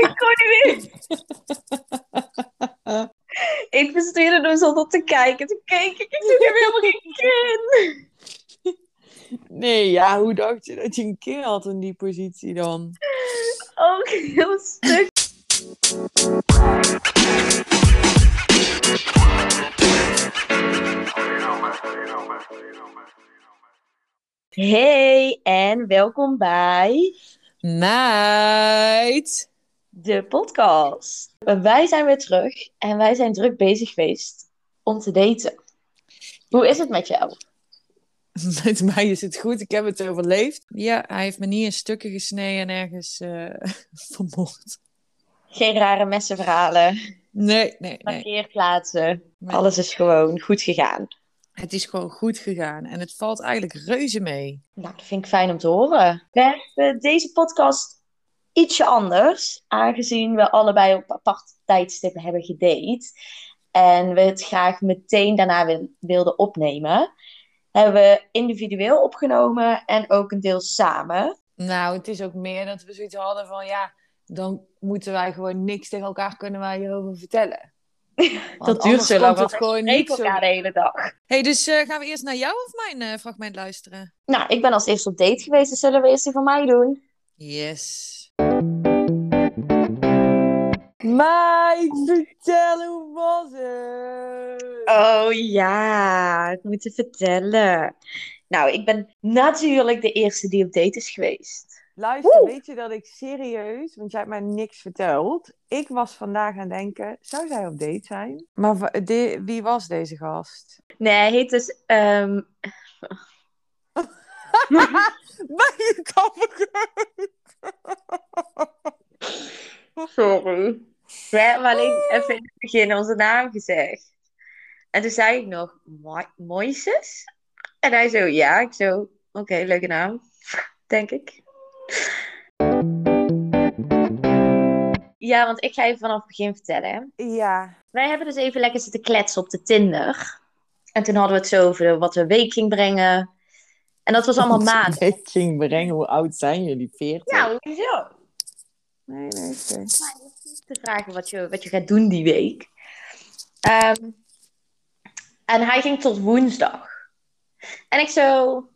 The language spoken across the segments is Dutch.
Ik kon niet meer. ik bestuurde dus zonder te kijken. Toen keek ik ik helemaal geen kin. Nee, ja, hoe dacht je dat je een kin had in die positie dan? Ook heel stuk. Hey en welkom bij Meid! de podcast. Wij zijn weer terug en wij zijn druk bezig geweest om te daten. Hoe is het met jou? Met mij is het goed, ik heb het overleefd. Ja, hij heeft me niet in stukken gesneden en ergens eh, vermoord. Geen rare messenverhalen, Nee, nee, nee. parkeerplaatsen. Nee. Alles is gewoon goed gegaan. Het is gewoon goed gegaan en het valt eigenlijk reuze mee. Nou, dat vind ik fijn om te horen. We hebben deze podcast ietsje anders, aangezien we allebei op apart tijdstippen hebben gedate. En we het graag meteen daarna wil- wilden opnemen. Hebben we individueel opgenomen en ook een deel samen. Nou, het is ook meer dat we zoiets hadden van ja, dan moeten wij gewoon niks tegen elkaar kunnen wij hierover vertellen. Dat duurt zo lang, want het we gewoon niet zo. elkaar de hele dag. Hey, dus eh, gaan we eerst naar jou of mijn eh, fragment luisteren? Nou, ik ben als eerste op date geweest, dus zullen we eerst die van mij doen. Yes. Meid, vertel hoe was het? Oh ja, ik moet je vertellen. Nou, ik ben natuurlijk de eerste die op date is geweest. Luister, weet je dat ik serieus, want jij hebt mij niks verteld. Ik was vandaag aan het denken, zou zij op date zijn? Maar de- wie was deze gast? Nee, hij heet dus... ehm, Maar je kan Sorry. We hebben alleen even in het begin onze naam gezegd. En toen zei ik nog, Mo- Moises? En hij zo, ja. Ik zo, oké, leuke naam. Denk ik. Ja, want ik ga even vanaf het begin vertellen. Ja. Wij hebben dus even lekker zitten kletsen op de Tinder. En toen hadden we het zo over wat we week ging brengen. En dat was allemaal maand. Brengen, hoe oud zijn jullie? 40? Ja, hoezo? Nee, nee, oké. te vragen wat je, wat je gaat doen die week. Ehm, en hij ging tot woensdag. En ik zo,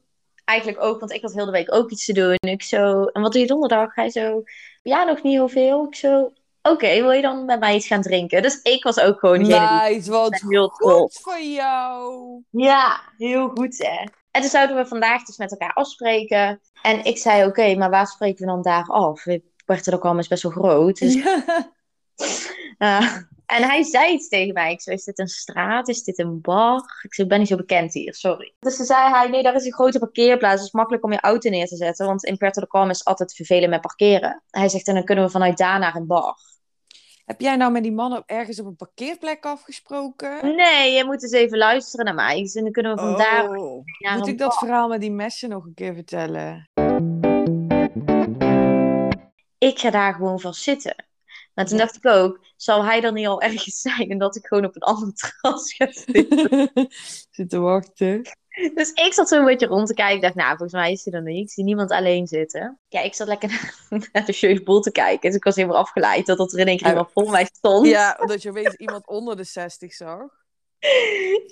eigenlijk ook, want ik had heel de week ook iets te doen. Ik zo, en wat doe je donderdag? Hij zo, ja, nog niet heel veel. Ik zo, oké, wil je dan met mij iets gaan drinken? Dus ik was ook gewoon degene die Nice, wat heel goed voor jou. Ja, heel goed hè. En toen zouden we vandaag dus met elkaar afspreken. En ik zei, oké, maar waar spreken we dan daar af? Rotterdam is best wel groot. Dus Ja. Uh, en hij zei iets tegen mij. Ik zei, is dit een straat? Is dit een bar? Ik zei, ik ben niet zo bekend hier, sorry. Dus toen zei hij, nee, daar is een grote parkeerplaats. Het is makkelijk om je auto neer te zetten. Want in Puerto de Carmen is altijd vervelend met parkeren. Hij zegt, en dan kunnen we vanuit daar naar een bar. Heb jij nou met die man op, ergens op een parkeerplek afgesproken? Nee, je moet eens even luisteren naar mij. Dus dan kunnen we vandaar Oh. naar Moet ik dat bar. verhaal met die messen nog een keer vertellen? Ik ga daar gewoon vast zitten. Maar toen Ja. dacht ik ook, zal hij dan niet al ergens zijn? En dat ik gewoon op een ander terras ga zitten. Zit te wachten. Dus ik zat zo een beetje rond te kijken. Ik dacht, nou, volgens mij is hij er niet. Ik zie niemand alleen zitten. Ja, ik zat lekker naar, de Boel te kijken. Dus ik was helemaal afgeleid dat er in één keer iemand voor mij stond. Ja, omdat je opeens iemand onder de 60 zag.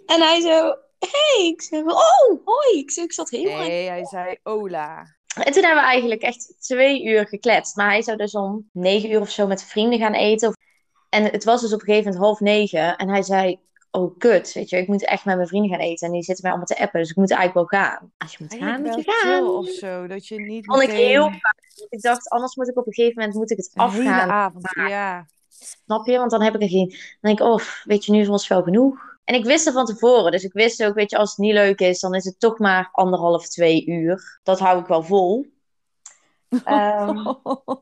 En hij zo, hey. Ik zeg, oh, hoi. Ik, ik zat helemaal... Nee, hij zei Ola. En toen hebben we eigenlijk echt twee uur gekletst. Maar hij zou dus om negen uur of zo met vrienden gaan eten. En het was dus op een gegeven moment half negen. En hij zei, oh kut, weet je, ik moet echt met mijn vrienden gaan eten. En die zitten mij allemaal te appen, dus ik moet eigenlijk wel gaan. Als je moet gaan, moet je gaan. of zo. Dat je niet Vond ik heel Ik dacht, anders moet ik op een gegeven moment moet ik het een hele afgaan. avond. Ja. Snap je? Want dan heb ik er geen. Dan denk ik, oh, weet je, nu is ons wel genoeg. En ik wist het van tevoren. Dus ik wist ook, weet je, als het niet leuk is, dan is het toch maar anderhalf, twee uur. Dat hou ik wel vol. Ehm,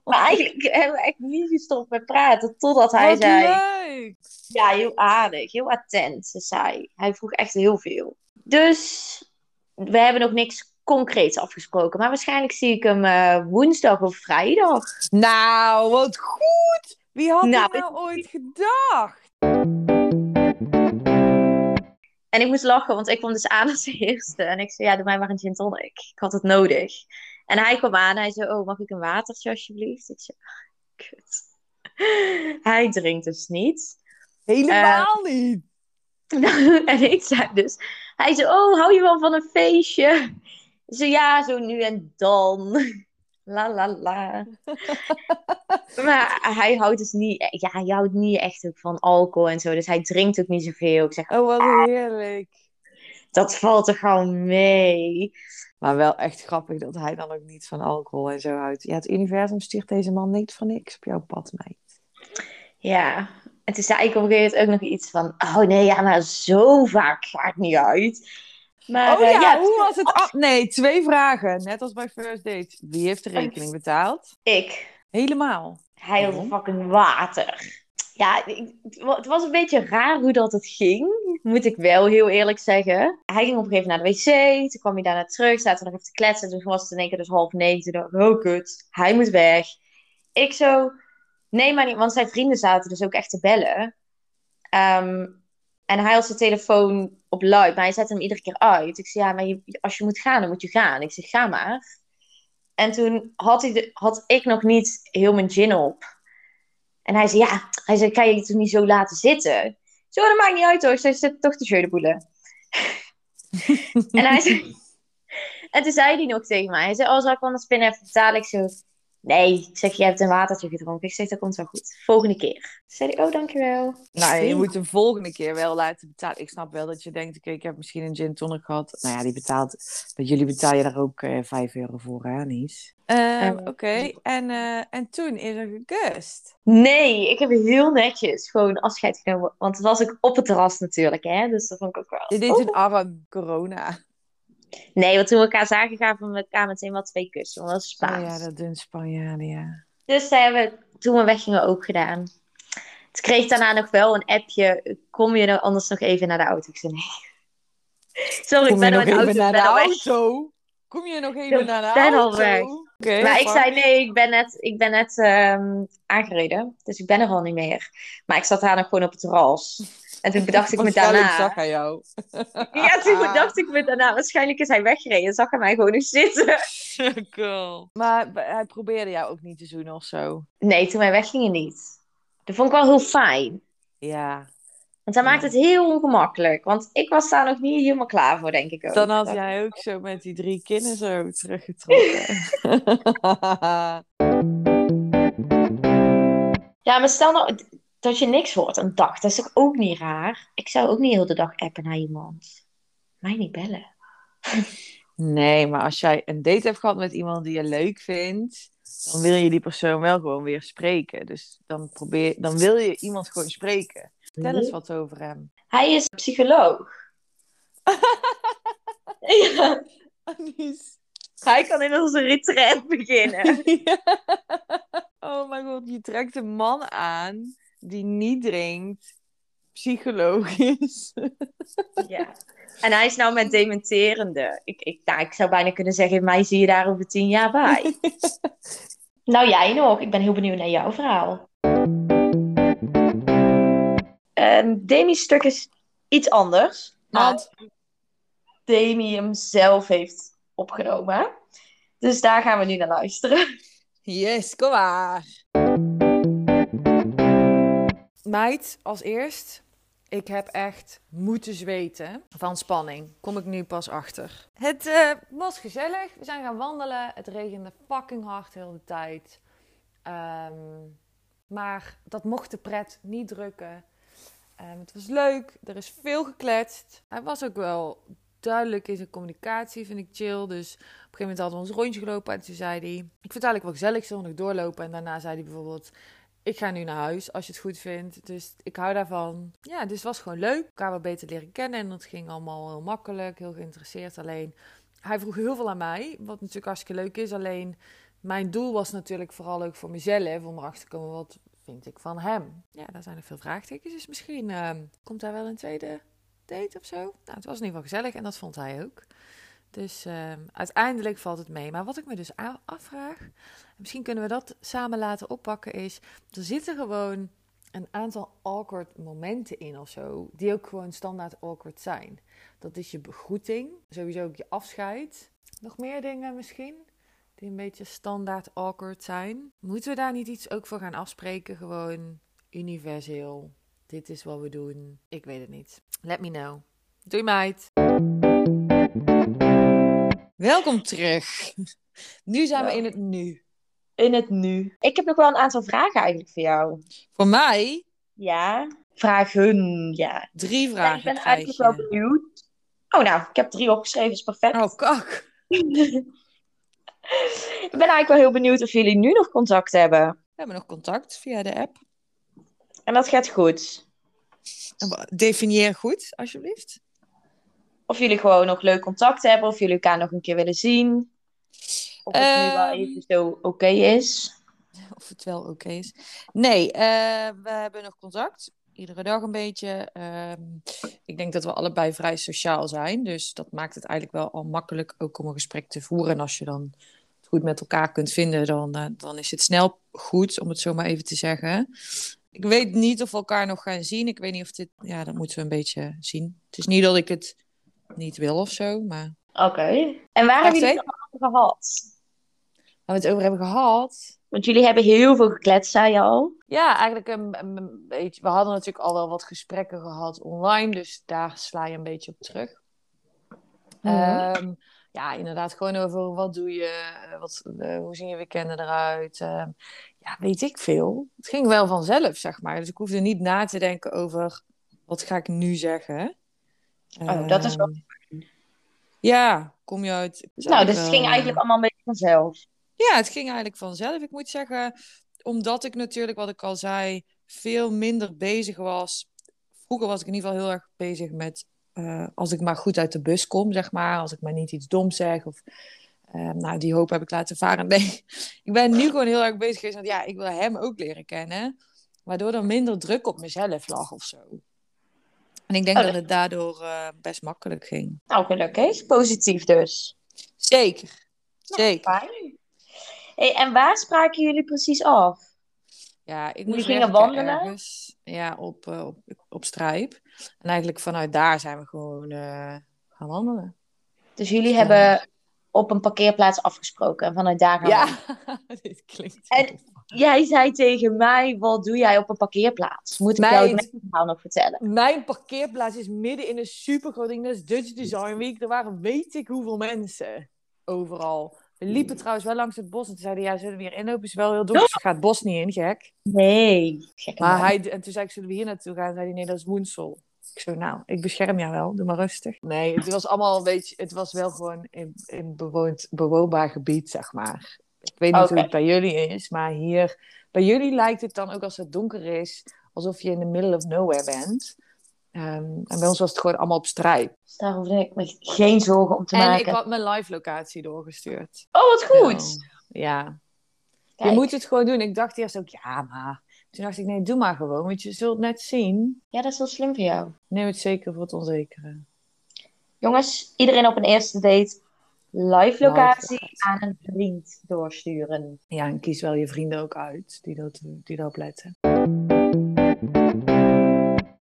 maar eigenlijk hebben we echt niet gestopt met praten. Totdat hij Wat zei. leuk! Ja, heel aardig, heel attent, zei hij. Hij vroeg echt heel veel. Dus we hebben nog niks concreets afgesproken. Maar waarschijnlijk zie ik hem eh, woensdag of vrijdag. Nou, wat goed! Wie had Nou, dit nou ooit gedacht? En ik moest lachen, want ik kwam dus aan als eerste. En ik zei, ja, doe mij maar een gin tonic. Ik had het nodig. En hij kwam aan en hij zei, oh, mag ik een watertje alsjeblieft? Ik zei, kut. Hij drinkt dus niet. Helemaal niet. en ik zei dus, hij zei, oh, hou je wel van een feestje? Ze ja, zo nu en dan. La la la. maar hij houdt dus niet, ja, hij houdt niet echt ook van alcohol en zo. Dus hij drinkt ook niet zoveel. Ik zeg, Oh, wat heerlijk. dat valt er gewoon mee. Maar wel echt grappig dat hij dan ook niet van alcohol en zo houdt. Ja, het universum stuurt deze man niet voor niks op jouw pad, meid. Ja, en toen zei ik op een gegeven moment ook nog iets van, oh nee, ja, maar zo vaak ga ik niet uit. Maar oh eh, ja, hoe was het? af- nee, twee vragen. Net als bij First Date. Wie heeft de rekening betaald? ik, Helemaal. hij had fucking water. Ja, ik- het wa- het was een beetje raar hoe dat het ging, moet ik wel heel eerlijk zeggen. Hij ging op een gegeven moment naar de wc, toen kwam hij daarna terug, zaten we nog even te kletsen. Toen was het in één keer dus half negen, toen dacht ik, oh kut, hij moet weg. Ik zo, nee maar niet, want zijn vrienden zaten dus ook echt te bellen. Ehm, en hij had zijn telefoon op luid, maar hij zette hem iedere keer uit. Ik zei, ja, maar je- als je moet gaan, dan moet je gaan. Ik zeg, ga maar. En toen had, hij de, had ik nog niet heel mijn gin op. En hij zei, ja, hij zei, kan je het toch niet zo laten zitten? Zo, dat maakt niet uit hoor. Zij zit toch te jeudeboelen. en hij zei... En toen zei hij nog tegen mij, hij zei, oh, zal ik anders binnen even betalen? Ik zo, nee. Ik zeg, je hebt een watertje gedronken. Ik zeg, dat komt wel goed. Volgende keer. Zei hij, oh, dankjewel. Nou, je moet hem volgende keer wel laten betalen. Ik snap wel dat je denkt, oké, ik heb misschien een gin tonic gehad. Nou ja, die betaalt... Bij jullie betaal je daar ook eh 5 euro voor, hè, Nies? Ehm, Eh, oké, en, eh, en toen is er gekust. Nee, ik heb heel netjes gewoon afscheid genomen. Want het was ook op het terras natuurlijk, hè. Dus dat vond ik ook wel... Deed Oh. een arm corona. Nee, want toen we elkaar zagen, gaven we elkaar meteen wel twee kussen. Want dat is Oh Spaans. ja, dat doen Spanjaarden, ja. Dus dat hebben we toen we weggingen ook gedaan. Toen kreeg daarna nog wel een appje. Kom je nou anders nog even naar de auto? Ik zei nee. Sorry, ik ben nog al in de even auto. naar de ben al auto? Kom je nog even naar de ben al auto? weg. Oké, Maar ik zei nee, ik ben net, ik ben net ehm, aangereden. Dus ik ben er al niet meer. Maar ik zat daar nog gewoon op het terras. En toen bedacht ik me Waarschijnlijk daarna. zag hij jou. Ja, toen bedacht ik me daarna. Waarschijnlijk is hij weggereden. Zag hij mij gewoon nog zitten. Cool. Maar hij probeerde jou ook niet te zoenen of zo. Nee, toen wij weggingen niet. Dat vond ik wel heel fijn. Ja. Want hij maakt het heel ongemakkelijk. Want ik was daar nog niet helemaal klaar voor, denk ik ook. Dan had Dat- jij ook zo met die drie kinnen zo teruggetrokken. Ja, maar stel nou dat je niks hoort een dag. Dat is toch ook niet raar? Ik zou ook niet heel de dag appen naar iemand. Mij niet bellen. nee, maar als jij een date hebt gehad met iemand die je leuk vindt, dan wil je die persoon wel gewoon weer spreken. Dus dan, probeer, dan wil je iemand gewoon spreken. Vertel eens wat over hem. Hij is psycholoog. ja, hij kan inmiddels een retreat beginnen. Ja. Oh mijn god, je trekt een man aan die niet drinkt, psycholoog is. ja. En hij is nou met dementerende. Ik, ik, nou, ik zou bijna kunnen zeggen, mij zie je daar over tien jaar bij. nou, jij nog. Ik ben heel benieuwd naar jouw verhaal. Ehm Demi's stuk is iets anders. Want Demi hem zelf heeft opgenomen. Dus daar gaan we nu naar luisteren. Yes, kom maar. Meid, als eerst. Ik heb echt moeten zweten van spanning. Kom ik nu pas achter. Het eh, was gezellig. We zijn gaan wandelen. Het regende fucking hard heel de tijd. Ehm, maar dat mocht de pret niet drukken. Ehm, het was leuk. Er is veel gekletst. Hij was ook wel duidelijk in zijn communicatie, vind ik chill. Dus op een gegeven moment hadden we ons rondje gelopen en toen zei hij... Ik vind het eigenlijk wel gezellig, zullen we nog doorlopen? En daarna zei hij bijvoorbeeld... Ik ga nu naar huis, als je het goed vindt. Dus ik hou daarvan. Ja, dus het was gewoon leuk. Elkaar wat beter leren kennen. En dat ging allemaal heel makkelijk, heel geïnteresseerd. Alleen, hij vroeg heel veel aan mij. Wat natuurlijk hartstikke leuk is. Alleen, mijn doel was natuurlijk vooral ook voor mezelf. Om erachter te komen, wat vind ik van hem? Ja, daar zijn er veel vraagtekens. Dus misschien ehm, komt daar wel een tweede date of zo. Nou, het was in ieder geval gezellig. En dat vond hij ook. Dus ehm, uiteindelijk valt het mee. Maar wat ik me dus afvraag, en misschien kunnen we dat samen laten oppakken, is er zitten gewoon een aantal awkward momenten in of zo, die ook gewoon standaard awkward zijn. Dat is je begroeting, sowieso ook je afscheid. Nog meer dingen misschien? die een beetje standaard awkward zijn. Moeten we daar niet iets ook voor gaan afspreken? Gewoon universeel. Dit is wat we doen. Ik weet het niet. Let me know. Doei meid. Welkom terug. Nu zijn we in het nu. In het nu. Ik heb nog wel een aantal vragen eigenlijk voor jou. Voor mij Ja, vragen, ja. drie Ja, vragen. ik ben eigenlijk wel benieuwd. Oh, nou, ik heb drie opgeschreven, is perfect. Oh, kak. ik ben eigenlijk wel heel benieuwd of jullie nu nog contact hebben. We hebben nog contact via de app. En dat gaat goed. Definieer goed, alsjeblieft. Of jullie gewoon nog leuk contact hebben, of jullie elkaar nog een keer willen zien. Of het nu wel Ehm. even zo oké is. Of het wel oké is. Nee, eh, we hebben nog contact. Iedere dag een beetje. Ehm, ik denk dat we allebei vrij sociaal zijn. Dus dat maakt het eigenlijk wel al makkelijk ook om een gesprek te voeren. En als je dan het goed met elkaar kunt vinden, dan, eh, dan is het snel goed, om het zo maar even te zeggen. Ik weet niet of we elkaar nog gaan zien. Ik weet niet of dit... Ja, dat moeten we een beetje zien. Het is niet dat ik het niet wil of zo, maar... Oké. En waar hebben jullie het over gehad? Waar we het over hebben gehad... Want jullie hebben heel veel gekletst, zei je al. Ja, eigenlijk een, beetje. We hadden natuurlijk al wel wat gesprekken gehad online, dus daar sla je een beetje op terug. Mhm. Ehm, ja, inderdaad, gewoon over wat doe je, wat, eh, hoe zien je weekenden eruit. Ehm, ja, weet ik veel. Het ging wel vanzelf, zeg maar. Dus ik hoefde niet na te denken over wat ga ik nu zeggen. Oh, dat is wel Ehm, Ja, kom je uit. Nou, dus het ging eh, eigenlijk allemaal een beetje vanzelf. ja, het ging eigenlijk vanzelf. Ik moet zeggen, omdat ik natuurlijk, wat ik al zei, veel minder bezig was. Vroeger was ik in ieder geval heel erg bezig met eh, als ik maar goed uit de bus kom, zeg maar. Als ik maar niet iets doms zeg. Of, eh, nou, die hoop heb ik laten varen. Nee, ik ben nu gewoon heel erg bezig geweest met, ja, ik wil hem ook leren kennen. Waardoor er minder druk op mezelf lag of zo. En ik denk Oh, dat het daardoor eh, best makkelijk ging. Nou, gelukkig. Positief dus. Zeker. Zeker. Fijn. Hey, en waar spraken jullie precies af? Ja, ik moest gingen wandelen? ergens. Ja, op, eh, op, op Strijp. En eigenlijk vanuit daar zijn we gewoon eh, gaan wandelen. Dus jullie Ja. hebben op een parkeerplaats afgesproken en vanuit daar gaan Ja, wandelen. dit klinkt... En- Jij zei tegen mij, wat doe jij op een parkeerplaats? Moet ik jou het verhaal nog vertellen? Mijn parkeerplaats is midden in een supergroot ding. Dat is Dutch Design Week. Er waren weet ik hoeveel mensen overal. We liepen trouwens wel langs het bos. En toen zeiden ja, zullen we hier inlopen? is wel heel donker. Dus ik ga het bos niet in, gek. Nee. Gekke Maar man. hij, en toen zei ik, zullen we hier naartoe gaan? zei hij, nee, dat is Woensel. Ik zo, nou, ik bescherm jou wel. Doe maar rustig. Nee, het was allemaal een beetje... Het was wel gewoon in, in bewoond, bewoonbaar gebied, zeg maar. Ik weet niet hoe het bij jullie is, maar hier... Bij jullie lijkt het dan ook als het donker is... alsof je in the middle of nowhere bent. Ehm, en bij ons was het gewoon allemaal op strijp. Dus daar hoefde ik me geen zorgen om te En maken. ik had mijn live locatie doorgestuurd. Oh, wat goed. Ja, Kijk. je moet het gewoon doen. Ik dacht eerst ook, ja, maar... Toen dacht ik, nee, doe maar gewoon, want je zult net zien. Ja, dat is wel slim voor jou. Neem het zeker voor het onzekere. Jongens, iedereen op een eerste date live locatie aan een vriend doorsturen. Ja, en kies wel je vrienden ook uit die, dat, die daarop letten.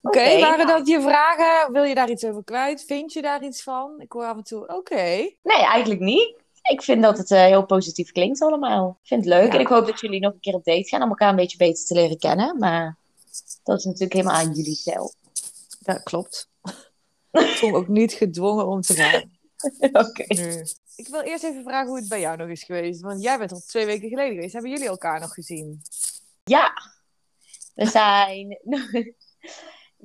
Oké, waren nou. dat je vragen? Wil je daar iets over kwijt? Vind je daar iets van? Ik hoor af en toe, oké. Nee, eigenlijk niet. Ik vind dat het eh, heel positief klinkt allemaal. Ik vind het leuk Ja. en ik hoop dat jullie nog een keer op date gaan om elkaar een beetje beter te leren kennen. Maar dat is natuurlijk helemaal aan jullie zelf. Ja, klopt. Ik voel me ook niet gedwongen om te gaan. Oké. Ik wil eerst even vragen hoe het bij jou nog is geweest. Want jij bent al twee weken geleden geweest. Hebben jullie elkaar nog gezien? Ja, we zijn.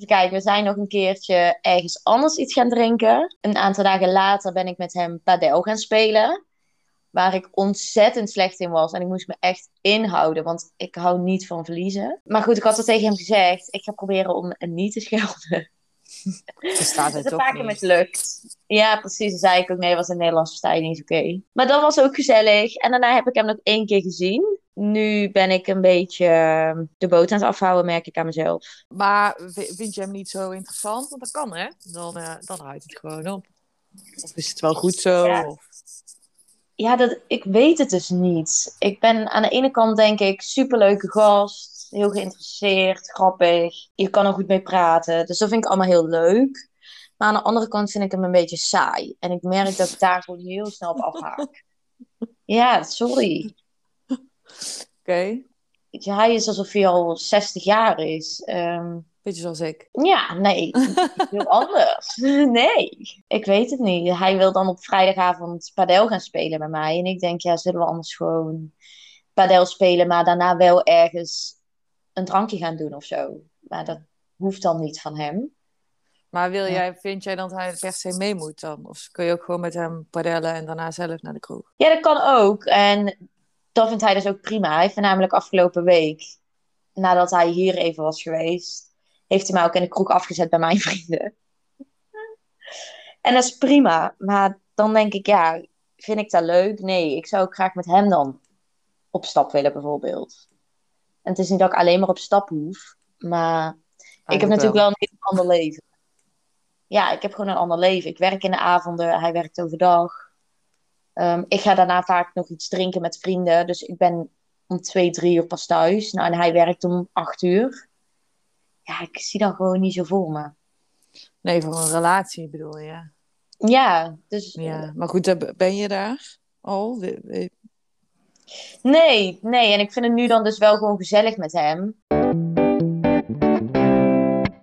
Kijken, we zijn nog een keertje ergens anders iets gaan drinken. Een aantal dagen later ben ik met hem padel gaan spelen. Waar ik ontzettend slecht in was. En ik moest me echt inhouden, want ik hou niet van verliezen. Maar goed, ik had al tegen hem gezegd: ik ga proberen om niet te schelden. Verstaat Dat het is toch niet? mislukt. Ja, precies. Dan zei ik ook: nee, was in Nederlands versta je niet oké. Maar dat was ook gezellig. En daarna heb ik hem nog één keer gezien. Nu ben ik een beetje eh, de boot aan het afhouden, merk ik aan mezelf. Maar vind je hem niet zo interessant? Want dat kan, hè? Dan, eh, dan houdt het gewoon op. Of is het wel goed zo? Ja. Of... Ja, dat, ik weet het dus niet. Ik ben aan de ene kant denk ik superleuke gast, heel geïnteresseerd, grappig. Je kan er goed mee praten, dus dat vind ik allemaal heel leuk. Maar aan de andere kant vind ik hem een beetje saai. En ik merk dat ik daar gewoon heel snel op afhaak. Ja, sorry. Oké, Hij is alsof hij al 60 jaar is. Ehm, beetje zoals ik. ja, nee, heel anders. Nee, ik weet het niet. Hij wil dan op vrijdagavond padel gaan spelen met mij. En ik denk, ja, zullen we anders gewoon padel spelen, maar daarna wel ergens een drankje gaan doen of zo. Maar dat hoeft dan niet van hem. Maar wil Ja. jij, vind jij dat hij per se mee moet dan? Of kun je ook gewoon met hem padellen en daarna zelf naar de kroeg? Ja, dat kan ook. En dat vindt hij dus ook prima. Hij heeft me namelijk afgelopen week, nadat hij hier even was geweest, heeft hij mij ook in de kroeg afgezet bij mijn vrienden. En dat is prima. Maar dan denk ik, ja, vind ik dat leuk? Nee, ik zou ook graag met hem dan op stap willen, bijvoorbeeld. En het is niet dat ik alleen maar op stap hoef, maar ik heb natuurlijk wel een heel ander leven. Ja, ik heb gewoon een ander leven. Ik werk in de avonden, hij werkt overdag. Ehm, ik ga daarna vaak nog iets drinken met vrienden. Dus ik ben om twee, drie uur pas thuis. Nou, en hij werkt om acht uur. Ja, ik zie dat gewoon niet zo voor me. Nee, voor een relatie bedoel je. Ja, dus Ja, maar goed, ben je daar al? Nee, nee. En ik vind het nu dan dus wel gewoon gezellig met hem.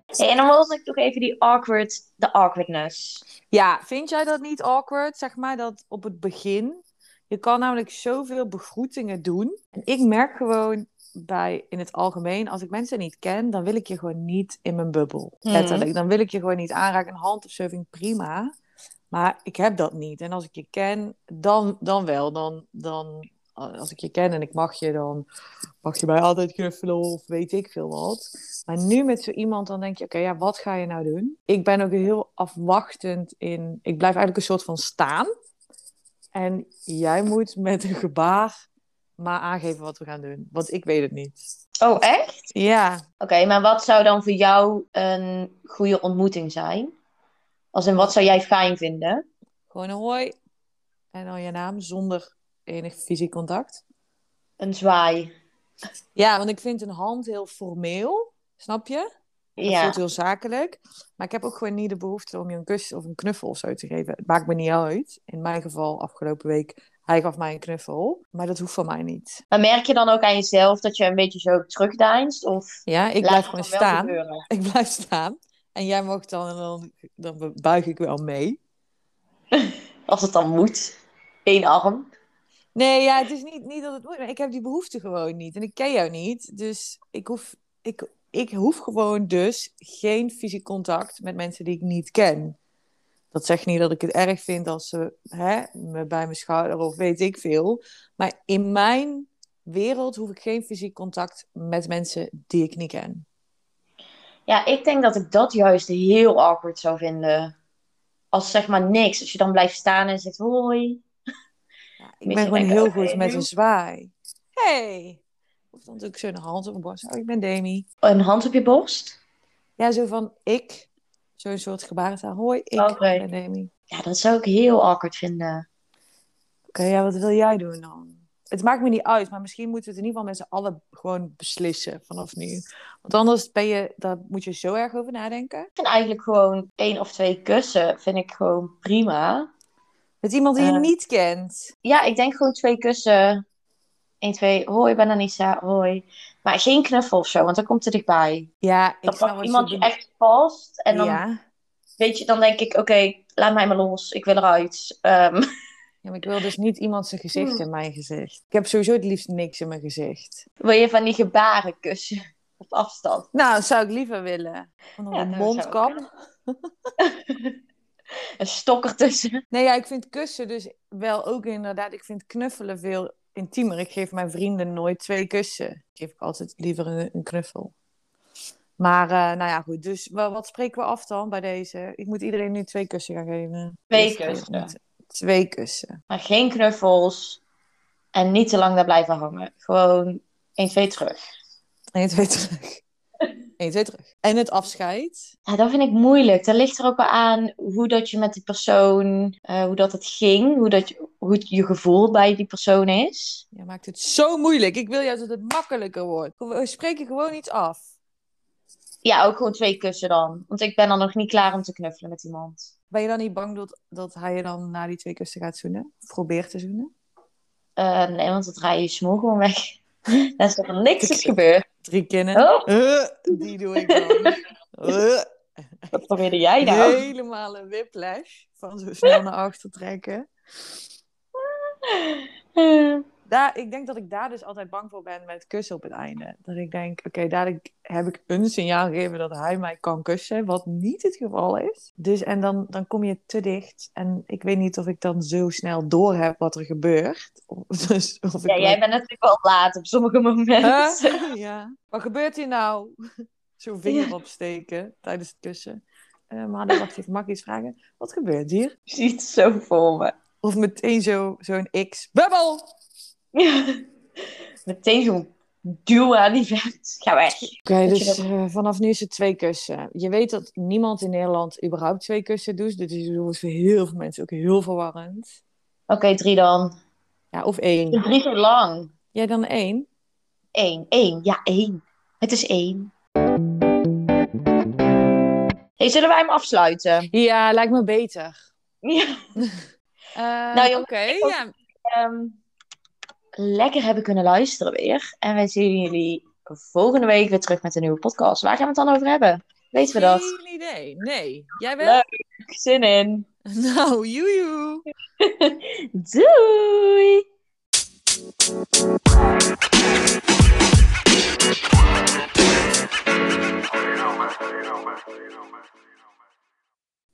Hey, en dan wilde ik nog even die awkward, de awkwardness. Ja, vind jij dat niet awkward, zeg maar, dat op het begin? Je kan namelijk zoveel begroetingen doen. En ik merk gewoon bij, in het algemeen, als ik mensen niet ken, dan wil ik je gewoon niet in mijn bubbel. Mhm. Letterlijk. Dan wil ik je gewoon niet aanraken. Een hand of zo vind ik prima. Maar ik heb dat niet. En als ik je ken, dan, dan wel. Dan, dan, als ik je ken en ik mag je, dan mag je mij altijd knuffelen of weet ik veel wat. Maar nu met zo iemand, dan denk je, oké, ja, wat ga je nou doen? Ik ben ook heel afwachtend in... Ik blijf eigenlijk een soort van staan. En jij moet met een gebaar maar aangeven wat we gaan doen. Want ik weet het niet. Oh, echt? Ja, Oké, maar wat zou dan voor jou een goede ontmoeting zijn? Als in, wat zou jij fijn vinden? gewoon een hoi. En dan je naam zonder enig fysiek contact. Een zwaai. Ja, want ik vind een hand heel formeel. Snap je? Het Ja. voelt heel zakelijk. Maar ik heb ook gewoon niet de behoefte om je een kus of een knuffel of zo te geven. Het maakt me niet uit. In mijn geval, afgelopen week, hij gaf mij een knuffel. Maar dat hoeft van mij niet. Maar merk je dan ook aan jezelf dat je een beetje zo terugdeinst? Of Ja, ik blijf gewoon staan. Ik blijf staan. En jij mag dan, dan, dan buig ik wel mee. Als het dan moet. Eén arm. Nee, ja, het is niet, niet dat het ik heb die behoefte gewoon niet. En ik ken jou niet. Dus ik hoef, ik, ik hoef gewoon dus geen fysiek contact met mensen die ik niet ken. Dat zegt niet dat ik het erg vind als ze hè, me bij mijn schouder of weet ik veel. Maar in mijn wereld hoef ik geen fysiek contact met mensen die ik niet ken. Ja, ik denk dat ik dat juist heel awkward zou vinden. Als zeg maar niks. Als je dan blijft staan en zegt hoi. Ik ben gewoon heel goed met een zwaai. Hey! Of dan doe ik zo een hand op mijn borst. Oh, ik ben Demi. Een hand op je borst. Ja, zo van ik. Zo'n soort gebarentaal. Hoi, ik ben Demi. Ja, dat zou ik heel awkward vinden. Oké, ja, wat wil jij doen dan? Het maakt me niet uit, maar misschien moeten we het in ieder geval met z'n allen gewoon beslissen vanaf nu. Want anders ben je, daar moet je zo erg over nadenken. Ik vind eigenlijk gewoon één of twee kussen vind ik gewoon prima. Met iemand die je Eh. niet kent. Ja, ik denk gewoon twee kussen. Eén, twee. Hoi, ik ben Anissa. Hoi. Maar geen knuffel of zo, want dan komt het dichtbij. Ja, ik Dan iemand je echt vast. En dan, Ja. weet je, dan denk ik, oké, laat mij maar los. Ik wil eruit. Ehm, ja, maar ik wil dus niet iemand zijn gezicht Hmm. in mijn gezicht. Ik heb sowieso het liefst niks in mijn gezicht. wil je van die gebaren kussen op afstand? Nou, zou ik liever willen. Van Ja, een dat zou mondkap. Een stok ertussen. Nee, ja, ik vind kussen dus wel ook inderdaad. Ik vind knuffelen veel intiemer. Ik geef mijn vrienden nooit twee kussen. Ik geef ik altijd liever een, een knuffel. Maar, eh, nou ja, goed. Dus wel, wat spreken we af dan bij deze? Ik moet iedereen nu twee kussen gaan geven. Twee eh, kussen. Twee kussen. Maar geen knuffels. En niet te lang daar blijven hangen. Gewoon 1, 2 terug. Eén, twee terug. Terug. En het afscheid. Ja, dat vind ik moeilijk. Dat ligt er ook wel aan hoe dat je met die persoon, eh, hoe dat het ging, hoe, dat je, hoe je gevoel bij die persoon is. Je maakt het zo moeilijk. Ik wil juist dat het makkelijker wordt. We spreken gewoon iets af. Ja, ook gewoon twee kussen dan. Want ik ben dan nog niet klaar om te knuffelen met iemand. Ben je dan niet bang dat, dat hij je dan na die twee kussen gaat zoenen? Of probeert te zoenen? Eh, nee, want dan draai je smoel gewoon weg. Dan is er niks is gebeurd. Drie kennen. Oh. Eh, die doe ik dan. Eh, Wat probeerde jij nou? helemaal een whiplash van zo snel naar achter trekken. Eh, Daar, ik denk dat ik daar dus altijd bang voor ben met kussen op het einde. Dat ik denk, oké, daar ik- heb ik een signaal gegeven dat hij mij kan kussen, wat niet het geval is. Dus en dan, dan kom je te dicht. En ik weet niet of ik dan zo snel door heb wat er gebeurt. Of, dus, of ik ja, jij bent natuurlijk wel laat op sommige momenten. Huh? ja. Wat gebeurt hier nou? Zo'n vinger Ja. opsteken tijdens het kussen. Eh, maar dan wacht even, mag ik iets vragen? Wat gebeurt hier? Ik zie het zo voor me. Of meteen zo- zo'n X. Bubbel! Meteen zo'n duw aan die vent. Ga weg. Oké, Dat dus dat- eh, vanaf nu is het twee kussen. Je weet dat niemand in Nederland überhaupt twee kussen doet. Dit is dus voor heel veel mensen ook heel verwarrend. Oké, drie dan. Ja, of één. Drie zo lang. Jij dan één? Eén. Eén. Ja, één. Het is één. Hey, zullen wij hem afsluiten? Ja, lijkt me beter. Ja. Nou, Oké, ja. Lekker hebben kunnen luisteren weer. En wij zien jullie volgende week weer terug met een nieuwe podcast. Waar gaan we het dan over hebben? Weten we dat? Geen idee. Nee. Jij wel? Zin in. Nou, joejoe. Doei!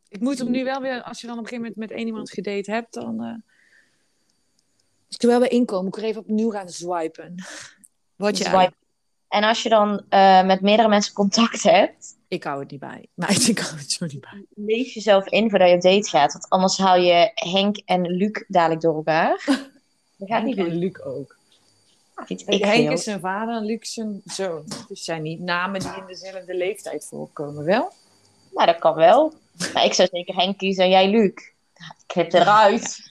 Ik moet hem nu wel weer, als je dan op een gegeven moment met één iemand gedate hebt, dan. eh ik er wel bij inkomen, moet ik er even opnieuw gaan swipen. Wat? Swipe. En als je dan eh, met meerdere mensen contact hebt, Ik hou het niet bij. Meid, ik hou het zo niet bij. lees jezelf in voordat je op date gaat. Want anders haal je Henk en Luc dadelijk door elkaar. Dat gaat niet en Luc ook. Ik Henk veel. is zijn vader en Luc zijn zoon. Dus zijn niet namen die in dezelfde leeftijd voorkomen, wel? Nou, dat kan wel. Maar ik zou zeker Henk kiezen en jij Luc. Knip eruit.